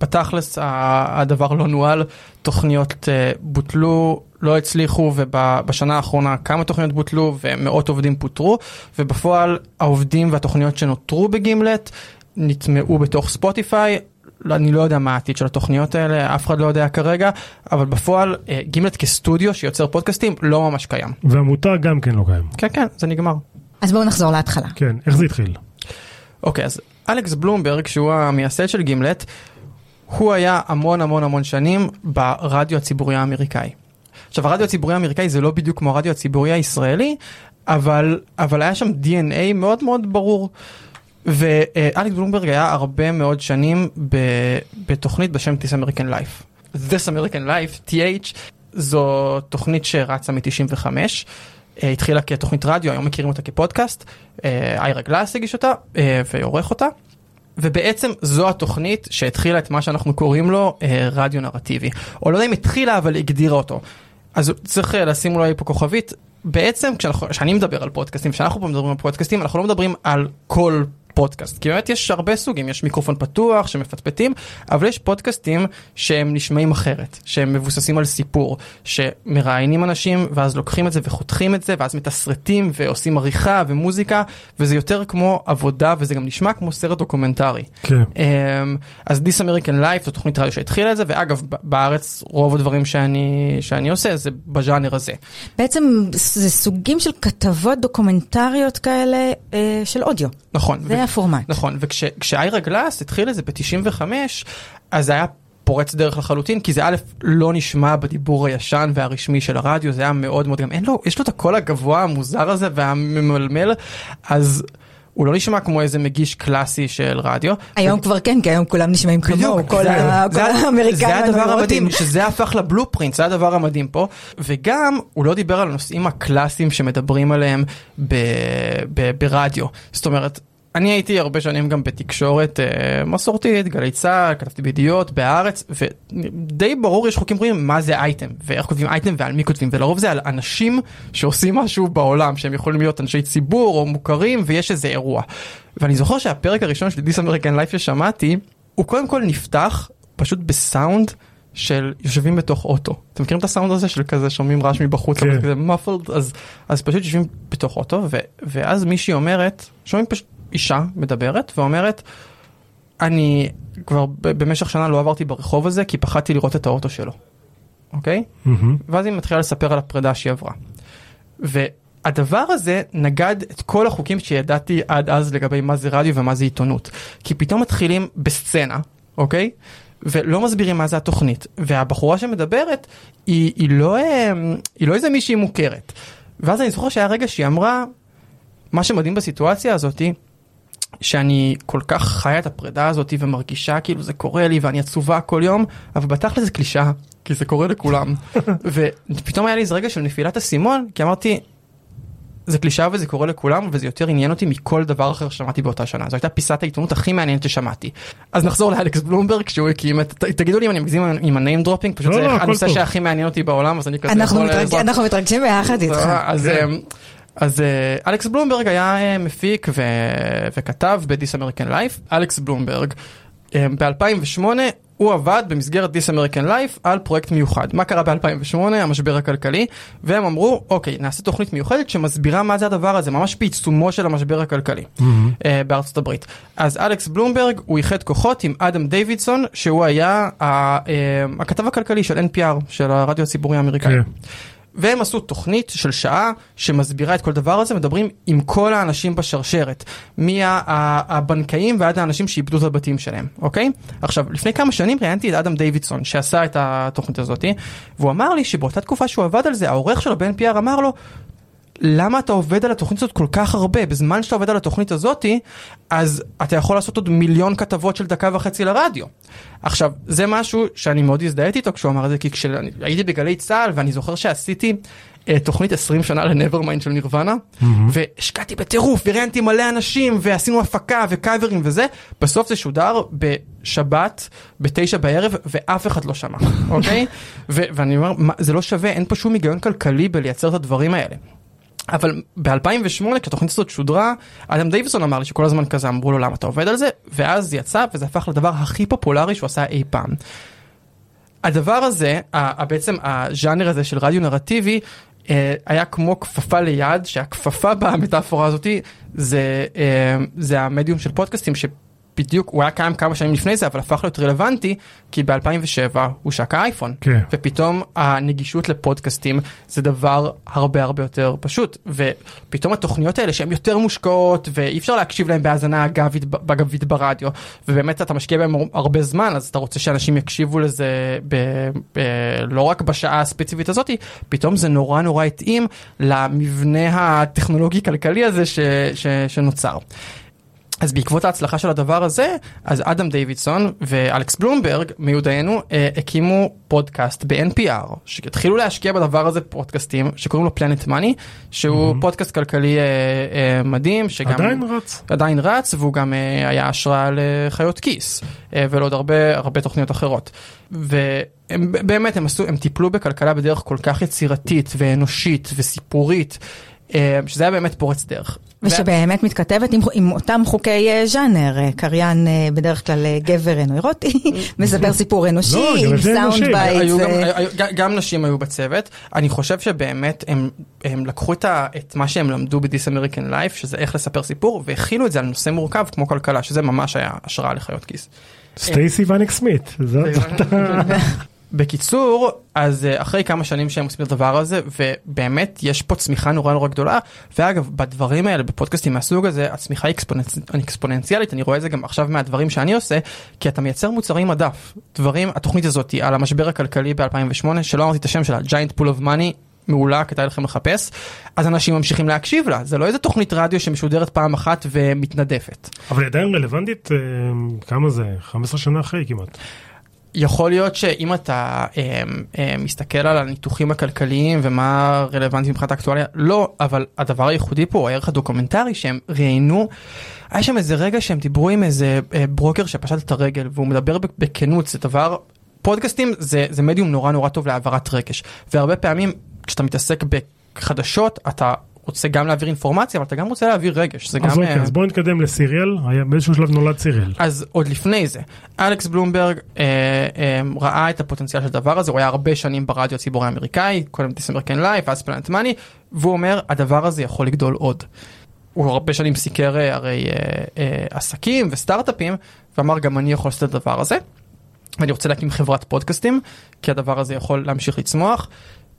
בתכלס הדבר לא נוהל, תוכניות אה, בוטלו, לא הצליחו, ובשנה האחרונה כמה תוכניות בוטלו ומאות עובדים פוטרו, ובפועל העובדים והתוכניות שנותרו בגימלט נטמעו בתוך ספוטיפיי. לא, אני לא יודע מה העתיד של התוכניות האלה, אף אחד לא יודע כרגע, אבל בפועל אה, גימלט כסטודיו שיוצר פודקאסטים לא ממש קיים. והמותג גם כן לא קיים. כן, כן, זה נגמר. אז בואו נחזור להתחלה. כן, איך זה התחיל? אוקיי, אז אלכס בלומברג, שהוא המייסד של גימלט, הוא היה המון המון המון שנים ברדיו הציבורי האמריקאי. עכשיו, הרדיו הציבורי האמריקאי זה לא בדיוק כמו הרדיו הציבורי הישראלי, אבל, אבל היה שם DNA מאוד מאוד ברור. ואלכס בלומברג היה הרבה מאוד שנים ב, בתוכנית בשם This American Life. This American Life, TH, זו תוכנית שרצה מ-95. אה, התחילה כתוכנית רדיו, היום מכירים אותה כפודקאסט. אה, איירה גלאס הגיש אותה אה, ועורך אותה. ובעצם זו התוכנית שהתחילה את מה שאנחנו קוראים לו אה, רדיו נרטיבי. או לא יודע אם התחילה, אבל הגדירה אותו. אז צריך אה, לשים אולי פה כוכבית. בעצם כשאנחנו- כשאני מדבר על פודקאסטים, כשאנחנו פה מדברים על פודקאסטים, אנחנו לא מדברים על כל פודקאסט. כי באמת יש הרבה סוגים, יש מיקרופון פתוח שמפטפטים, אבל יש פודקאסטים שהם נשמעים אחרת, שהם מבוססים על סיפור, שמראיינים אנשים ואז לוקחים את זה וחותכים את זה, ואז מתסרטים ועושים עריכה ומוזיקה, וזה יותר כמו עבודה וזה גם נשמע כמו סרט דוקומנטרי. כן. אמ, אז This American Life זו תוכנית רדיו שהתחילה את זה, ואגב בארץ רוב הדברים שאני, שאני עושה זה בז'אנר הזה. בעצם זה סוגים של כתבות דוקומנטריות כאלה אה, של אודיו. נכון. זה הפורמט. נכון, וכשאיירה גלאס התחיל את זה ב-95, אז זה היה פורץ דרך לחלוטין, כי זה א', לא נשמע בדיבור הישן והרשמי של הרדיו, זה היה מאוד מאוד, גם אין לו, יש לו את הקול הגבוה המוזר הזה והממלמל, אז הוא לא נשמע כמו איזה מגיש קלאסי של רדיו. היום כבר כן, כי היום כולם נשמעים כמוהו, כל ה- זה- כל האמריקאים זה הדבר. המדהים, שזה הפך לבלופרינט, זה הדבר המדהים פה. וגם, הוא לא דיבר על הנושאים הקלאסיים שמדברים עליהם ב- ב- ברדיו. זאת אומרת, אני הייתי הרבה שנים גם בתקשורת אה, מסורתית, גלי צה"ל, כתבתי בידיעות, בהארץ, ודי ברור, יש חוקים ברורים מה זה אייטם, ואיך כותבים אייטם ועל מי כותבים, ולרוב זה על אנשים שעושים משהו בעולם, שהם יכולים להיות אנשי ציבור או מוכרים, ויש איזה אירוע. ואני זוכר שהפרק הראשון של This American Life ששמעתי, הוא קודם כל נפתח פשוט בסאונד של יושבים בתוך אוטו. אתם מכירים את הסאונד הזה של כזה שומעים רעש מבחוץ, כן. כזה muffled, אז, אז פשוט יושבים בתוך אוטו, ו, ואז מישהי אומרת, שומעים פשוט אישה מדברת ואומרת, אני כבר במשך שנה לא עברתי ברחוב הזה כי פחדתי לראות את האוטו שלו, אוקיי? מהמם. ואז היא מתחילה לספר על הפרידה שהיא עברה. והדבר הזה נגד את כל החוקים שידעתי עד אז לגבי מה זה רדיו ומה זה עיתונות. כי פתאום מתחילים בסצנה, אוקיי? ולא מסבירים מה זה התוכנית. והבחורה שמדברת היא, היא, לא, אה, היא לא איזה מישהי מוכרת. ואז אני זוכר שהיה רגע שהיא אמרה, מה שמדהים בסיטואציה הזאתי, שאני כל כך חיה את הפרידה הזאת ומרגישה כאילו זה קורה לי ואני עצובה כל יום, אבל בתכל'ס זה קלישאה, כי זה קורה לכולם. ופתאום היה לי איזה רגע של נפילת אסימון, כי אמרתי, זה קלישאה וזה קורה לכולם, וזה יותר עניין אותי מכל דבר אחר ששמעתי באותה שנה. זו הייתה פיסת העיתונות הכי מעניינת ששמעתי. אז נחזור לאלכס בלומברג, שהוא הקים את... תגידו לי אם אני מגזים עם ה name dropping, פשוט לא, זה לא, הנושא. שהכי מעניין אותי בעולם, אז אני כזה... אנחנו יכול מתרגשים- לעזור. אנחנו מתרגשים ביחד איתך. אז, כן. אמ, אז אה, אלכס בלומברג היה אה, מפיק ו... וכתב ב-This American Life, אלכס בלומברג. ב-2008 הוא עבד במסגרת This American Life על פרויקט מיוחד. מה קרה ב-2008? המשבר הכלכלי, והם אמרו, אוקיי, נעשה תוכנית מיוחדת שמסבירה מה זה הדבר הזה, ממש בעיצומו של המשבר הכלכלי אה, בארצות הברית. אז אלכס בלומברג, הוא איחד כוחות עם אדם דיווידסון, שהוא היה ה- אה, הכתב הכלכלי של NPR, של הרדיו הציבורי האמריקאי. כן. והם עשו תוכנית של שעה שמסבירה את כל דבר הזה, מדברים עם כל האנשים בשרשרת, מהבנקאים ועד האנשים שאיבדו את הבתים שלהם, אוקיי? עכשיו, לפני כמה שנים ראיינתי את אדם דיווידסון שעשה את התוכנית הזאת, והוא אמר לי שבאותה תקופה שהוא עבד על זה, העורך שלו ב-NPR אמר לו, למה אתה עובד על התוכנית הזאת כל כך הרבה? בזמן שאתה עובד על התוכנית הזאתי, אז אתה יכול לעשות עוד מיליון כתבות של דקה וחצי לרדיו. עכשיו, זה משהו שאני מאוד הזדהיתי איתו כשהוא אמר את זה, כי כשהייתי בגלי צה"ל, ואני זוכר שעשיתי אה, תוכנית 20 שנה ל Nevermind של נירוונה, והשקעתי בטירוף, וראיינתי מלא אנשים, ועשינו הפקה וקאברים וזה, בסוף זה שודר בשבת, בתשע בערב, ואף אחד לא שמע, אוקיי? ו- ואני אומר, מה, זה לא שווה, אין פה שום היגיון כלכלי בלייצר את הדברים האלה. אבל ב-2008 כשהתוכנית הזאת שודרה, אדם דייוויסון אמר לי שכל הזמן כזה אמרו לו למה אתה עובד על זה, ואז זה יצא וזה הפך לדבר הכי פופולרי שהוא עשה אי פעם. הדבר הזה, בעצם הז'אנר הזה של רדיו נרטיבי, אה, היה כמו כפפה ליד, שהכפפה במטאפורה הזאתי זה, אה, זה המדיום של פודקאסטים שבדיוק, הוא היה קיים כמה שנים לפני זה, אבל הפך להיות רלוונטי, כי ב-2007 הוא שק האייפון. כן. ופתאום הנגישות לפודקאסטים זה דבר הרבה הרבה יותר פשוט ופתאום התוכניות האלה שהן יותר מושקעות ואי אפשר להקשיב להן בהאזנה אגבית בגבית ברדיו ובאמת אתה משקיע בהם הרבה זמן אז אתה רוצה שאנשים יקשיבו לזה ב, ב, לא רק בשעה הספציפית הזאתי פתאום זה נורא נורא התאים למבנה הטכנולוגי כלכלי הזה ש, ש, שנוצר. אז בעקבות ההצלחה של הדבר הזה, אז אדם דיווידסון ואלכס בלומברג מיודענו אה, הקימו פודקאסט ב-NPR, שהתחילו להשקיע בדבר הזה פודקאסטים שקוראים לו פלנט מאני, שהוא mm-hmm. פודקאסט כלכלי אה, אה, מדהים, שגם... עדיין רץ. עדיין רץ, והוא גם אה, היה השראה לחיות כיס, אה, ולעוד הרבה, הרבה תוכניות אחרות. ובאמת הם עשו, הם טיפלו בכלכלה בדרך כל כך יצירתית ואנושית וסיפורית. אה, שזה היה באמת פורץ דרך. ושבאמת מתכתבת עם, עם אותם חוקי אה, ז'אנר, אה, קריין בדרך כלל גבר נוירוטי, מספר סיפור אנושי, לא, עם. sound bite. היו גם, גם- נשים היו בצוות, אני חושב שבאמת הם, הם לקחו את, ה, את מה שהם למדו ב-This American Life, שזה איך לספר סיפור, והחילו את זה על נושא מורכב כמו כלכלה, שזה ממש היה השראה לחיות כיס. סטייסי ואניק סמית. זאת- זאת ה- בקיצור, אז אה, אחרי כמה שנים שהם עושים את הדבר הזה, ובאמת יש פה צמיחה נורא נורא גדולה, ואגב, בדברים האלה, בפודקאסטים מהסוג הזה, הצמיחה היא אקספוננצ... אקספוננציאלית, אני רואה את זה גם עכשיו מהדברים שאני עושה, כי אתה מייצר מוצרי מדף. דברים, התוכנית הזאת על המשבר הכלכלי ב-2008, שלא אמרתי את השם שלה, giant pool of money. מעולה, כדאי לכם לחפש, אז אנשים ממשיכים להקשיב לה, זה לא איזה תוכנית רדיו שמשודרת פעם אחת ומתנדפת. אבל היא עדיין רלוונטית, אה, כמה זה? 15 שנה אחרי כמעט. יכול להיות שאם אתה אה, אה, מסתכל על הניתוחים הכלכליים ומה רלוונטי מבחינת האקטואליה, לא, אבל הדבר הייחודי פה הוא הערך הדוקומנטרי שהם ראיינו, היה שם איזה רגע שהם דיברו עם איזה אה, ברוקר שפשט את הרגל והוא מדבר בכנות, זה דבר, פודקאסטים זה, זה מדיום נורא נורא טוב להעברת רגש, והרבה פעמים כשאתה מתעסק בחדשות אתה רוצה גם להעביר אינפורמציה אבל אתה גם רוצה להעביר רגש, זה אז גם... אוקיי, אה, אז בואו נתקדם לסיריאל, היה- באיזשהו שלב נולד סיריאל. אז עוד לפני זה, אלכס בלומברג אה, אה, ראה את הפוטנציאל של הדבר הזה, הוא היה הרבה שנים ברדיו הציבורי האמריקאי, קודם This American Life, אז פלנט מאני, והוא אומר, הדבר הזה יכול לגדול עוד. הוא הרבה שנים סיקר אה, הרי אה, אה, עסקים וסטארט-אפים, ואמר גם אני יכול לעשות את הדבר הזה. ואני רוצה להקים חברת פודקאסטים, כי הדבר הזה יכול להמשיך לצמוח.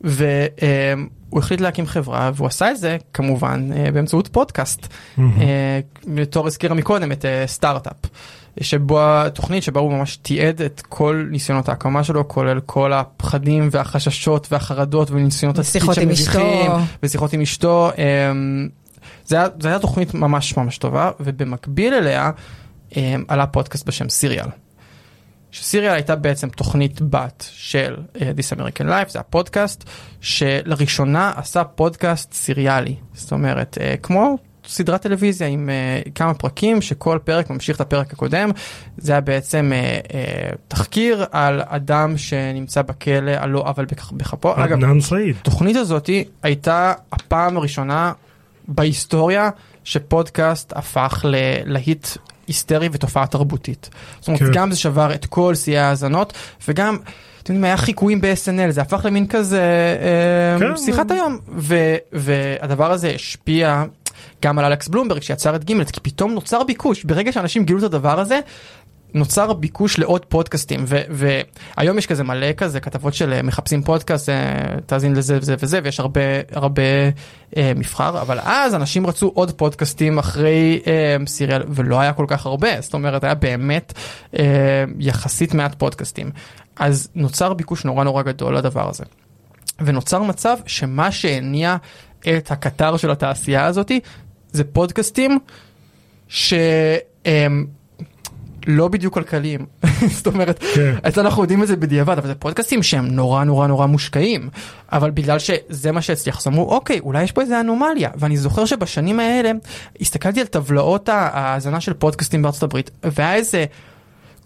והוא החליט להקים חברה והוא עשה את זה כמובן אה, באמצעות פודקאסט. אה, תור הזכירה מקודם את אה, סטארט-אפ. שבו התוכנית שבה הוא ממש תיעד את כל ניסיונות ההקמה שלו כולל כל הפחדים והחששות והחרדות וניסיונות התפקיד ושיחות עם אשתו. שמביכים, ושיחות עם אשתו. אמ, זה היה, זה היה תוכנית ממש ממש טובה ובמקביל אליה אמ, עלה פודקאסט בשם סיריאל. שסיריאל הייתה בעצם תוכנית בת של uh, This American Life, זה הפודקאסט שלראשונה עשה פודקאסט סיריאלי, זאת אומרת uh, כמו סדרת טלוויזיה עם uh, כמה פרקים שכל פרק ממשיך את הפרק הקודם, זה היה בעצם uh, uh, תחקיר על אדם שנמצא בכלא על לא עוול בכ- בכפו, אגב. התוכנית הזאתי הייתה הפעם הראשונה בהיסטוריה שפודקאסט הפך ללהיט היסטרי ותופעה תרבותית. זאת אומרת, כן. גם זה שבר את כל שיאי ההאזנות, וגם, אתם יודעים, היה חיקויים ב-SNL, זה הפך למין כזה אה, כן. שיחת היום. ו- והדבר הזה השפיע גם על אלכס בלומברג שיצר את גימלט, כי פתאום נוצר ביקוש, ברגע שאנשים גילו את הדבר הזה, נוצר ביקוש לעוד פודקאסטים והיום יש כזה מלא כזה כתבות של אה, מחפשים פודקאסט אה, תאזין לזה וזה וזה ויש הרבה הרבה אה, מבחר אבל אז אנשים רצו עוד פודקאסטים אחרי אה, סיריאל ולא היה כל כך הרבה זאת אומרת היה באמת אה, יחסית מעט פודקאסטים אז נוצר ביקוש נורא נורא גדול לדבר הזה. ונוצר מצב שמה שהניע את הקטר של התעשייה הזאתי זה פודקאסטים שהם לא בדיוק כלכליים. זאת אומרת כן. אז אנחנו יודעים את זה בדיעבד אבל זה פודקאסטים שהם נורא נורא נורא מושקעים. אבל בגלל שזה מה שהצליח אז אמרו אוקיי אולי יש פה איזה אנומליה. ואני זוכר שבשנים האלה הסתכלתי על טבלאות ההאזנה של פודקאסטים בארצות הברית והיה איזה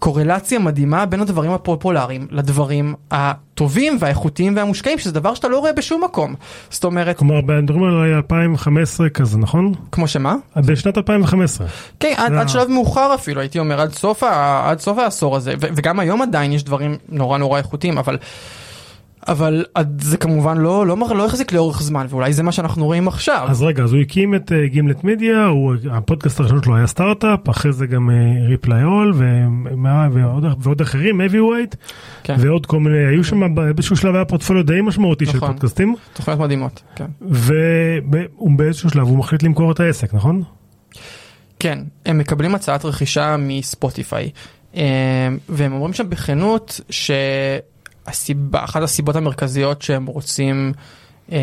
קורלציה מדהימה בין הדברים הפופולריים לדברים הטובים והאיכותיים והמושקעים, שזה דבר שאתה לא רואה בשום מקום. זאת אומרת, כלומר, מדברים על 2015 כזה, נכון? כמו שמה? בשנת 2015. כן, עד, זה עד שלב מאוחר אפילו, הייתי אומר, עד סוף, ה, עד סוף העשור הזה, ו, וגם היום עדיין יש דברים נורא נורא איכותיים, אבל, אבל זה כמובן לא, לא, מר- לא החזיק לאורך זמן, ואולי זה מה שאנחנו רואים עכשיו. אז רגע, אז הוא הקים את אה, גימלט מדיה, הוא- הפודקאסט הראשון שלו היה סטארט-אפ, אחרי זה גם ריפליי אול ועוד, ועוד אחרים, heavyweight, כן. ועוד כל מיני, היו שם באיזשהו שלב היה פורטפוליו די משמעותי של נכון. פודקאסטים, תוכניות מדהימות, כן. והוא באיזשהו שלב הוא מחליט למכור את העסק, נכון? כן, הם מקבלים הצעת רכישה מספוטיפיי, אה, והם אומרים שם בכנות שהסיבה, אחת הסיבות המרכזיות שהם רוצים אה,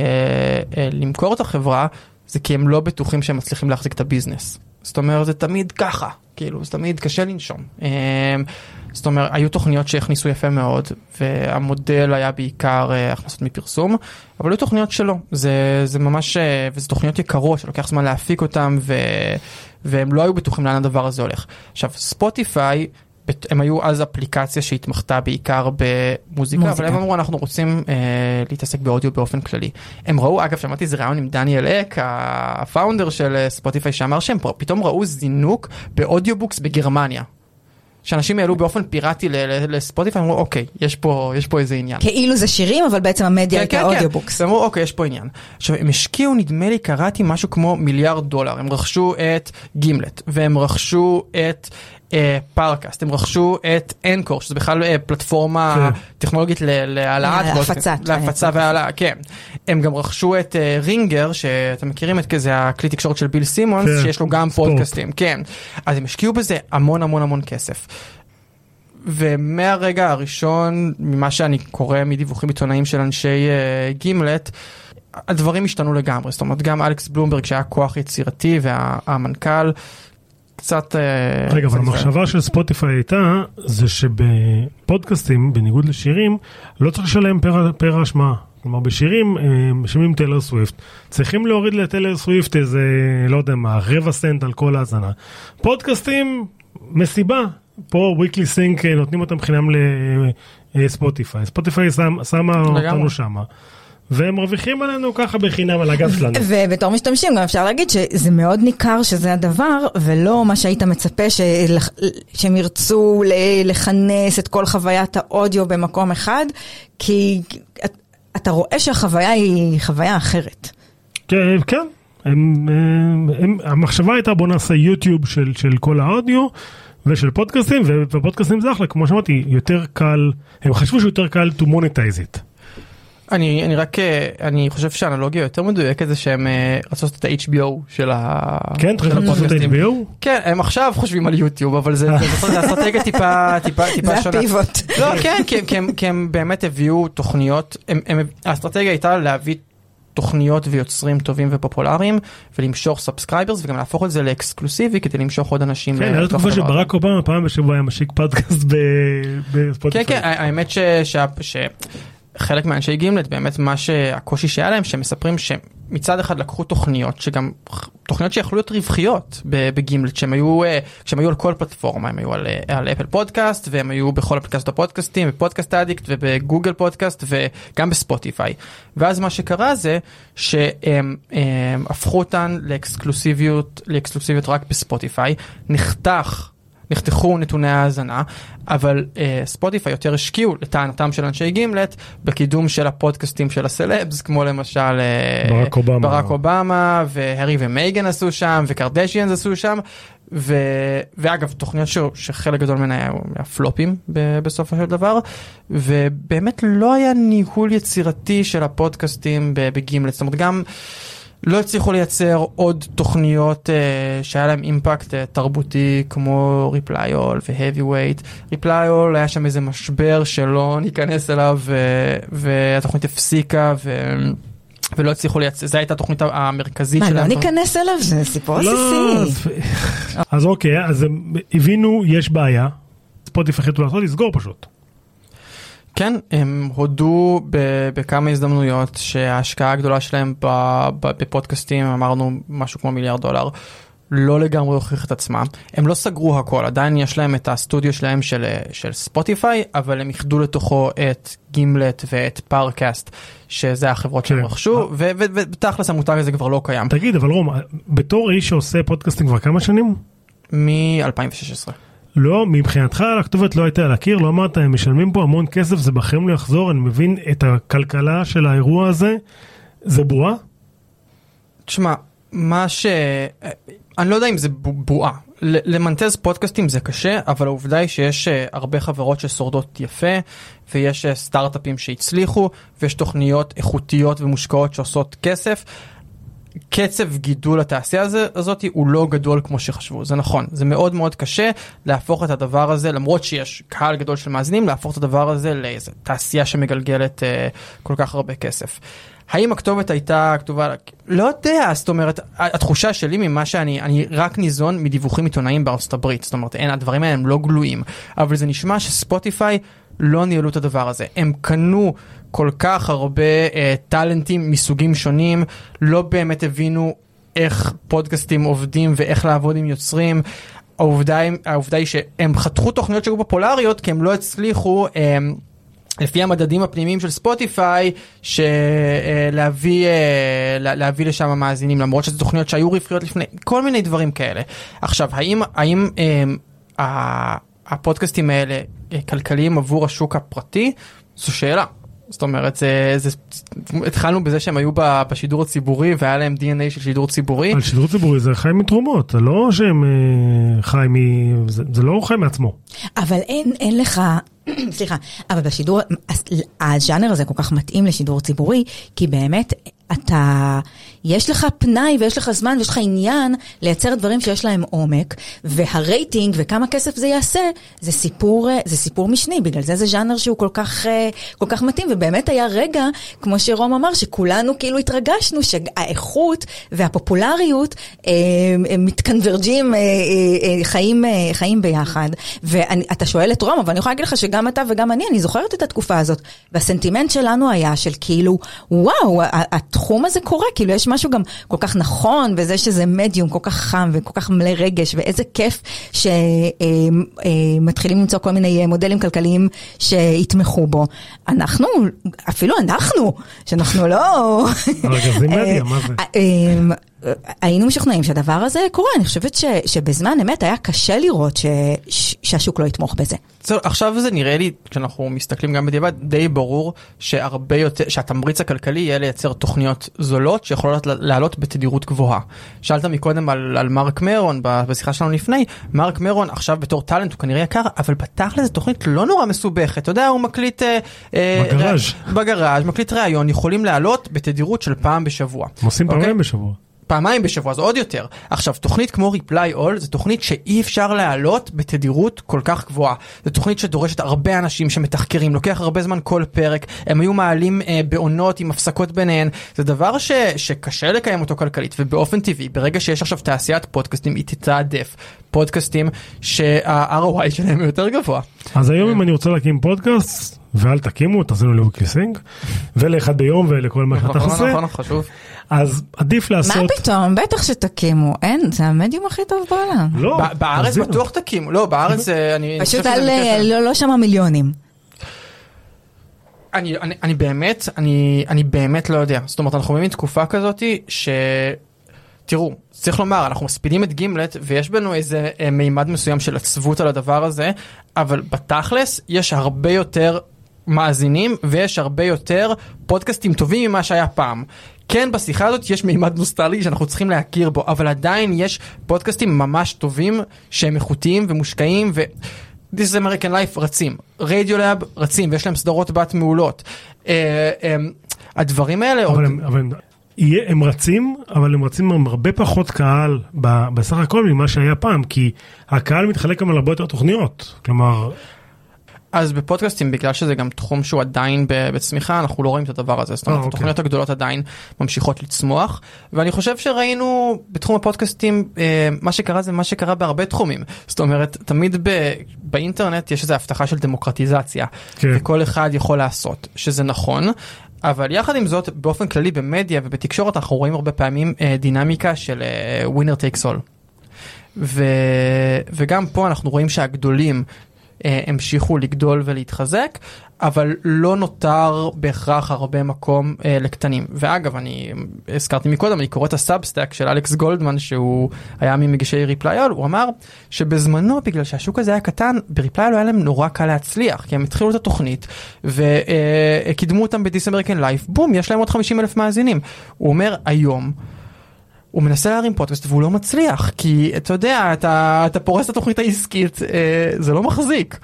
אה, למכור את החברה, זה כי הם לא בטוחים שהם מצליחים להחזיק את הביזנס. זאת אומרת, זה תמיד ככה, כאילו, זה תמיד קשה לנשום. אה, זאת אומרת, היו תוכניות שהכניסו יפה מאוד, והמודל היה בעיקר אה, הכנסות מפרסום, אבל היו תוכניות שלא. זה, זה ממש, אה, וזה תוכניות יקרות שלוקח זמן להפיק אותן, ו, והם לא היו בטוחים לאן הדבר הזה הולך. עכשיו, ספוטיפיי, הם היו אז אפליקציה שהתמחתה בעיקר במוזיקה, מוזיקה. אבל הם אמרו אנחנו רוצים אה, להתעסק באודיו באופן כללי. הם ראו, אגב, שמעתי איזה ראיון עם דניאל אק, ה founder של אה, ספוטיפיי, שאמר שהם פתאום ראו זינוק ב audiobooks בגרמניה. שאנשים העלו באופן פיראטי לספוטיפיי, אמרו אוקיי, יש פה, יש פה איזה עניין. כאילו זה שירים, אבל בעצם המדיה כן, הייתה כן, כן. audiobooks. ואמרו אוקיי יש פה עניין. עכשיו הם השקיעו נדמה לי קראתי משהו כמו מיליארד דולר הם רכשו את גימלט והם רכשו את אה, פארקאסט הם רכשו את אנקור שזה בכלל אה, פלטפורמה כן. טכנולוגית ל- להעלאת להפצת, פודקאסט, להפצה והעלאה כן הם גם רכשו את אה, רינגר שאתם מכירים את כזה הכלי תקשורת של ביל סימונס כן, שיש לו גם ספורט. פודקאסטים כן אז הם השקיעו בזה המון המון המון כסף. ומהרגע הראשון, ממה שאני קורא מדיווחים עיתונאיים של אנשי אה, גימלט, הדברים השתנו לגמרי. זאת אומרת, גם אלכס בלומברג שהיה כוח יצירתי והמנכ"ל, קצת... אה, רגע, אבל המחשבה של ספוטיפיי הייתה, זה שבפודקאסטים, בניגוד לשירים, לא צריך לשלם פר- פר השמעה. כלומר, בשירים, אה, משלמים טיילר סוויפט. צריכים להוריד לטיילר סוויפט איזה, לא יודע מה, רבע סנט על כל האזנה. פודקאסטים, מסיבה. פה weekly sync אה, נותנים אותם חינם לספוטיפיי. ספוטיפיי שמה. אותנו שמה. והם מרוויחים עלינו ככה בחינם על הגב שלנו. ובתור משתמשים גם אפשר להגיד שזה מאוד ניכר שזה הדבר, ולא מה שהיית מצפה של... שהם ירצו לכנס את כל חוויית האודיו במקום אחד, כי את- אתה רואה שהחוויה היא חוויה אחרת. כן, כן. הם, הם, הם, המחשבה הייתה בוא נעשה יוטיוב של, של כל האודיו ושל פודקאסטים, ופודקאסטים זה אחלה, כמו שאמרתי, יותר קל, הם חשבו שיותר קל to monetize it. אני, אני רק, אה, אני חושב שהאנלוגיה יותר מדויקת זה שהם אה, רצו לעשות את ה-HBO של ה... כן, חושב לעשות. HBO? כן, הם עכשיו חושבים על יוטיוב, אבל זה, זה, זה אסטרטגיה טיפה, טיפה, זה טיפה שונה. הפיבוט. לא, כן, כי, הם- כי, הם, כי הם באמת הביאו תוכניות, הם, הם, האסטרטגיה הייתה להביא תוכניות ויוצרים טובים ופופולריים ולמשוך subscribers וגם להפוך את זה לאקסקלוסיבי כדי למשוך עוד אנשים. כן, לתוך הייתה תקופה. שברק אובמה פעם בשבוע היה משיק פודקאסט ב- כן, בספוטיפיי. כן, האמת. ש... חלק מאנשי גימלט באמת מה שהקושי שהיה להם שהם מספרים שמצד אחד לקחו תוכניות שגם תוכניות שיכולו להיות רווחיות בגימלט שהם היו אה, כשהם היו על כל פלטפורמה הם היו על, אה, על אפל פודקאסט והם היו בכל אפליקציות הפודקאסטים ב Podcast Addict ובגוגל פודקאסט וגם בספוטיפיי. ואז מה שקרה זה שהם הם, הפכו אותן לאקסקלוסיביות לאקסקלוסיביות רק בספוטיפיי. נחתך נחתכו נתוני ההאזנה, אבל אה, ספוטיפיי יותר השקיעו לטענתם של אנשי גימלט בקידום של הפודקאסטים של הסלבס, כמו למשל אה, ברק אובמה. ברק אובמה והרי ומייגן עשו שם וקרדשיאנס עשו שם. ו... ואגב תוכניות ש... שחלק גדול מהן היה, היה פלופים ב... בסופו של דבר ובאמת לא היה ניהול יצירתי של הפודקאסטים. בגימלט זאת אומרת גם לא הצליחו לייצר עוד תוכניות אה, שהיה להם אימפקט אה, תרבותי כמו Reply All ו Heavyweight. Reply All היה שם איזה משבר שלא ניכנס אליו אה, והתוכנית הפסיקה ו... ולא הצליחו לייצר, זו הייתה התוכנית המרכזית מה, לא. ניכנס אליו? זה סיפור לא, עסיסי. אז- אוקיי, אז הבינו, יש בעיה. ספוטיפיי החליטו לעשות, לסגור פשוט. כן, הם הודו בכמה הזדמנויות שההשקעה הגדולה שלהם בפודקאסטים, אמרנו משהו כמו מיליארד דולר, לא לגמרי הוכיח את עצמם. הם לא סגרו הכל, עדיין יש להם את הסטודיו שלהם של, של ספוטיפיי, אבל הם איחדו לתוכו את גימלט ואת פארקאסט, שזה החברות שהם כן. רכשו, ו- ו- ובתכלס המותג הזה כבר לא קיים. תגיד, אבל רום, בתור איש שעושה פודקאסטים כבר כמה שנים? מ-2016. לא, מבחינתך הכתובת לא הייתה על הקיר, לא אמרת, הם משלמים פה המון כסף, זה בחיים לא יחזור, אני מבין את הכלכלה של האירוע הזה, זה בועה? תשמע, מה ש... אני לא יודע אם זה בו- בועה. למנטז פודקאסטים זה קשה, אבל העובדה היא שיש אה, הרבה חברות ששורדות יפה, ויש אה, סטארט-אפים שהצליחו, ויש תוכניות איכותיות ומושקעות שעושות כסף. קצב גידול התעשייה הזה, הזאת הוא לא גדול כמו שחשבו, זה נכון, זה מאוד מאוד קשה להפוך את הדבר הזה, למרות שיש קהל גדול של מאזינים, להפוך את הדבר הזה לאיזה תעשייה שמגלגלת אה, כל כך הרבה כסף. האם הכתובת הייתה כתובה, לא יודע, זאת אומרת, התחושה שלי ממה שאני, אני רק ניזון מדיווחים עיתונאיים בארצות הברית, זאת אומרת, אין, הדברים האלה הם לא גלויים, אבל זה נשמע שספוטיפיי לא ניהלו את הדבר הזה, הם קנו כל כך הרבה אה, טאלנטים מסוגים שונים, לא באמת הבינו איך פודקאסטים עובדים ואיך לעבוד עם יוצרים. העובדה, העובדה היא שהם חתכו תוכניות שהיו פופולריות כי הם לא הצליחו אה, לפי המדדים הפנימיים של ספוטיפיי שלהביא להביא לשם מאזינים למרות שזה תוכניות שהיו רווחיות לפני כל מיני דברים כאלה. עכשיו האם האם אה, הפודקאסטים האלה אה, כלכליים עבור השוק הפרטי זו שאלה. זאת אומרת זה, זה התחלנו בזה שהם היו בשידור הציבורי והיה להם DNA של שידור ציבורי. על שידור ציבורי זה חי מתרומות, זה לא שהם אה, חי מ... זה, זה לא חי מעצמו. אבל אין, אין לך, סליחה, אבל בשידור, אז הז'אנר הזה כל כך מתאים לשידור ציבורי, כי באמת אתה, יש לך פנאי ויש לך זמן ויש לך עניין לייצר דברים שיש להם עומק, והרייטינג וכמה כסף זה יעשה, זה סיפור, אה, זה סיפור משני, בגלל זה זה ז'אנר שהוא כל כך, אה, כל כך מתאים, ובאמת היה רגע, כמו שרום אמר, שכולנו כאילו התרגשנו שהאיכות והפופולריות אה, מתקנברג'ים, חיים, חיים ביחד. ואתה שואל את רום, אבל אני יכולה להגיד לך שגם אתה וגם אני, אני זוכרת את התקופה הזאת. והסנטימנט שלנו היה של כאילו, וואו, ה- התחום הזה קורה, כאילו יש משהו גם כל כך נכון בזה שזה מדיום כל כך חם וכל כך מלא רגש, ואיזה כיף שמתחילים למצוא כל מיני אה, מודלים כלכליים שיתמכו בו. אנחנו, אפילו אנחנו, שאנחנו לא... ארגזים מדיה, מה זה? אה, אה, היינו משוכנעים שהדבר הזה קורה, אני חושבת ש, שבזמן אמת היה קשה לראות ש, ש, שהשוק לא יתמוך בזה. זהו, עכשיו זה נראה לי, כשאנחנו מסתכלים גם בדיעבד, די ברור שהרבה יותר, שהתמריץ הכלכלי יהיה לייצר תוכניות זולות שיכולות לעלות בתדירות גבוהה. שאלת מקודם על, על מרק מרון בשיחה שלנו לפני, מרק מרון עכשיו בתור טאלנט הוא כנראה יקר, אבל בתכל'ס זו תוכנית לא נורא מסובכת, אתה יודע, הוא מקליט... אה, אה, בגראז'. ר- בגראז', מקליט ראיון, יכולים לעלות בתדירות של פעם בשבוע. הם עושים אוקיי? פעמיים בשבוע. פעמיים בשבוע זה עוד יותר. עכשיו תוכנית כמו reply all זו תוכנית שאי אפשר להעלות בתדירות כל כך גבוהה. זו תוכנית שדורשת הרבה אנשים שמתחקרים לוקח הרבה זמן כל פרק הם היו מעלים אה, בעונות עם הפסקות ביניהן זה דבר ש, שקשה לקיים אותו כלכלית ובאופן טבעי ברגע שיש עכשיו תעשיית פודקאסטים היא תתעדף פודקאסטים שה-ROI שלהם יותר גבוה. אז היום אם אני רוצה להקים פודקאסט, ואל תקימו, תאזינו לוויקיסינג, ולאחד ביום ולכל מה שאתה נכון עושה, נכון חשוב. אז עדיף מה לעשות... פתאום? בטח שתקימו. אין, זה המדיום הכי טוב בעולם. לא, בארץ. בטוח תקימו לא בארץ אה, אני אני פשוט. אה, לא, לא שמה מיליונים. אני, אני, אני באמת, אני, אני באמת לא יודע. זאת אומרת, אנחנו רואים תקופה כזאתי ש... תראו, צריך לומר, אנחנו מספידים את גימלט ויש בנו איזה אה, מימד מסוים של עצבות על הדבר הזה, אבל בתכלס יש הרבה יותר מאזינים ויש הרבה יותר פודקאסטים טובים ממה שהיה פעם. כן, בשיחה הזאת יש מימד נוסטלגי שאנחנו צריכים להכיר בו, אבל עדיין יש פודקאסטים ממש טובים שהם איכותיים ומושקעים ו... This is American Life רצים, רדיולאב רצים ויש להם סדרות בת מעולות. אה, אה, הדברים האלה עוד... אבל הם, אבל הם, הם רצים, אבל הם רצים עם הרבה פחות קהל בסך הכל ממה שהיה פעם, כי הקהל מתחלק גם על הרבה יותר תוכניות. כלומר, אז בפודקאסטים בגלל שזה גם תחום שהוא עדיין בצמיחה אנחנו לא רואים את הדבר הזה זאת אומרת אה, אוקיי. התוכניות הגדולות עדיין ממשיכות לצמוח ואני חושב שראינו בתחום הפודקאסטים אה, מה שקרה זה מה שקרה בהרבה תחומים זאת אומרת תמיד ב- באינטרנט יש איזו הבטחה של דמוקרטיזציה כן. וכל אחד יכול לעשות שזה נכון. אבל יחד עם זאת באופן כללי במדיה ובתקשורת אנחנו רואים הרבה פעמים אה, דינמיקה של Winner takes all. ו, וגם פה אנחנו רואים שהגדולים המשיכו לגדול ולהתחזק, אבל לא נותר בהכרח הרבה מקום אה, לקטנים. ואגב, אני הזכרתי מקודם, אני קורא את ה Substack של אלכס גולדמן, שהוא היה ממגישי Reply All, הוא אמר שבזמנו, בגלל שהשוק הזה היה קטן, ב Reply All היה להם נורא קל להצליח, כי הם התחילו את התוכנית, וקידמו אותם ב This American Life, בום, יש להם עוד 50 אלף מאזינים. הוא אומר, היום, הוא מנסה להרים פודקאסט והוא לא מצליח כי אתה יודע אתה, אתה פורס את התוכנית העסקית אה, זה לא מחזיק.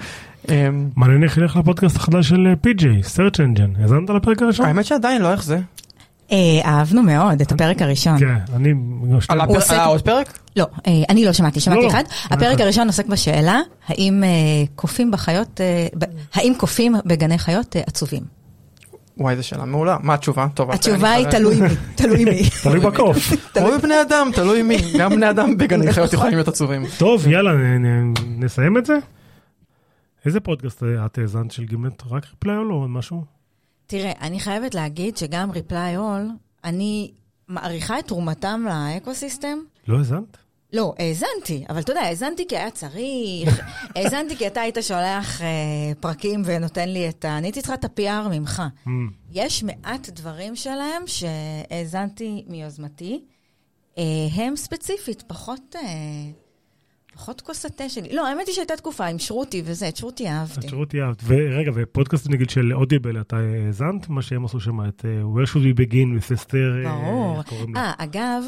אה, מעניין איך ילך לפודקאסט החדש של פי.ג'יי, סרצ' אנג'ן. האזנת לפרק הראשון? האמת שעדיין לא איך זה. אה, אהבנו מאוד את הפרק הראשון. כן, אני... על היה עוד פרק? לא, אה, אני לא שמעתי, לא, שמעתי לא. אחד. הפרק. הראשון עוסק בשאלה, האם אה, קופים בחיות, אה, האם קופים בגני חיות אה, עצובים? וואי איזה שאלה מעולה מה התשובה טוב התשובה היא. תלוי מי, תלוי מי. תלוי בקוף. כמו בבני אדם תלוי מי גם בני אדם בגני חיות יכולים להיות עצובים. טוב, יאללה, נסיים את זה? איזה פודקאסט את האזנת של Gimlet? רק Reply All או עוד משהו? תראה, אני חייבת להגיד שגם Reply All, אני מעריכה את תרומתם ל ecosystem. לא האזנת? לא, האזנתי, אבל אתה יודע, האזנתי כי היה צריך, האזנתי כי אתה היית שולח אה, פרקים ונותן לי את ה... אני הייתי צריכה את ה-PR ממך. Mm. יש מעט דברים שלהם שהאזנתי מיוזמתי, אה, הם ספציפית, פחות, אה, פחות כוס התה שלי. לא, האמת היא שהייתה תקופה עם שרותי וזה, את שרותי אהבתי. שירות אהבת. ורגע, ופודקאסט נגיד של אודיבל, אתה האזנת? מה שהם עשו שם, את אה, Where should we begin with אסתר, אה, ברור. אה, אגב,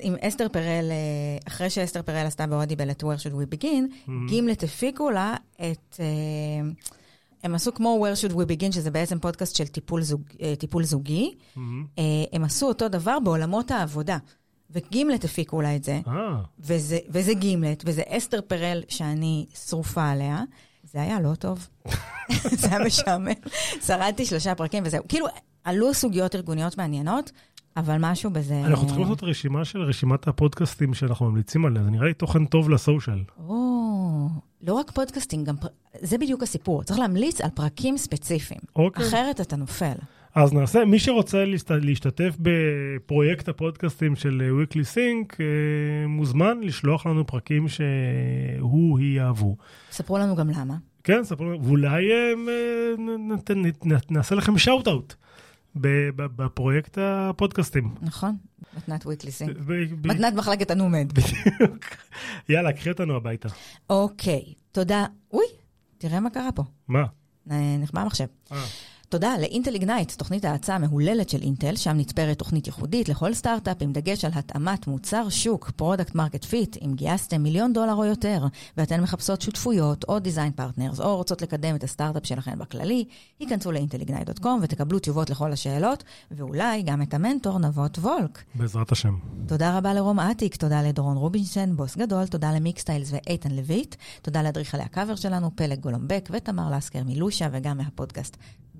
עם אסתר פרל, אה, אחרי שאסתר פרל עשתה באודיבל את Where should we begin, גימלט הפיקו לה את... הם עשו כמו Where should we begin, שזה בעצם פודקאסט של טיפול, זוג, טיפול זוגי. אה, הם עשו אותו דבר בעולמות העבודה. וגימלט הפיקו לה את זה, אה, וזה, וזה גימלט, וזה אסתר פרל שאני שרופה עליה. זה היה לא טוב. זה היה משעמם. שרדתי שלושה פרקים וזהו. כאילו, עלו סוגיות ארגוניות מעניינות, אבל משהו בזה... אנחנו צריכים לעשות רשימה של רשימת הפודקאסטים שאנחנו ממליצים עליה, זה נראה לי תוכן טוב לסושיאל. או, לא רק podcasting, גם... פר... זה בדיוק הסיפור. צריך להמליץ על פרקים ספציפיים. אוקיי. אחרת אתה נופל. אז נעשה, מי שרוצה להשת- להשתתף בפרויקט הפודקאסטים של Weekly Sync, אה, מוזמן לשלוח לנו פרקים שהוא, היא יאהבו. ספרו לנו גם למה. כן, ספרו לנו, ואולי אה, נעשה לכם shout-out בפרויקט הפודקאסטים. נכון? מתנת. ב- ב- מתנת מחלקת הנומד. בדיוק. יאללה, קחי אותנו הביתה. אוקיי, תודה. אוי, תראה מה קרה פה. מה? אה, נכבה המחשב. תודה ל Intel Ignite, תוכנית ההאצה המהוללת של אינטל, שם נתפרת תוכנית ייחודית לכל סטארט-אפ עם דגש על התאמת מוצר שוק, product market fit, אם גייסתם מיליון דולר או יותר, ואתן מחפשות שותפויות או design partners, או רוצות לקדם את הסטארט-אפ שלכם בכללי, היכנסו ל intelignite.com ותקבלו תשובות לכל השאלות, ואולי גם את המנטור נבות וולק. בעזרת השם. תודה רבה לרום אטיק, תודה לדורון רובינשטיין, בוס גדול, תודה ל Mixtiles ואיתן לויט, תודה לאדריכלי הקאבר שלנו, פלג גולומבק ותמר לסקר מלושה וגם מהפודקאסט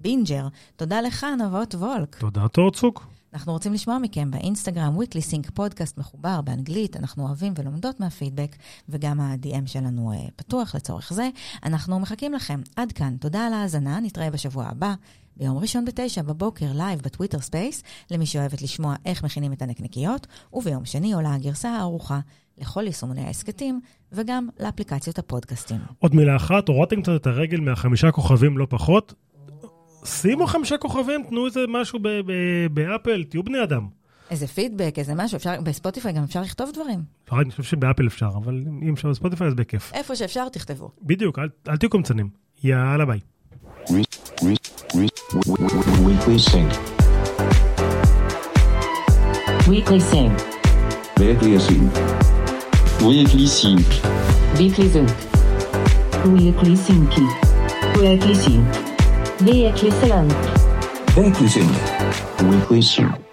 בינג'ר. תודה לך, נבות וולק. תודה, תורצוק. אנחנו רוצים לשמוע מכם באינסטגרם, Weekly Sync פודקאסט מחובר באנגלית, אנחנו אוהבים ולומדות מהפידבק, וגם ה-DM שלנו אה, פתוח לצורך זה. אנחנו מחכים לכם. עד כאן, תודה על ההאזנה, נתראה בשבוע הבא. ביום ראשון בתשע בבוקר, live ב Twitter Space, למי שאוהבת לשמוע איך מכינים את הנקניקיות, וביום שני עולה הגרסה הערוכה לכל יישומוני ההסכתים, וגם לאפליקציות הפודקאסטים. עוד מילה אחת, הורדתם קצת את הרגל מהחמישה כוכבים, לא פחות. שימו חמישה כוכבים, תנו איזה משהו ב- ב- באפל, תהיו בני אדם. איזה פידבק, איזה משהו, אפשר, בספוטיפיי גם אפשר לכתוב דברים. לא, אני חושב שבאפל אפשר, אבל אם אפשר בספוטיפיי אז בכיף. איפה שאפשר, תכתבו. בדיוק, אל, אל תהיו קמצנים. יאללה ביי. Re- re- re- Weekly Sync. Weekly Sync. Weekly Sync. Weekly Sync. Weekly Sync. Weekly Sync. Weekly Sync. Weekly Sync. Weekly Sync. Weekly Sync.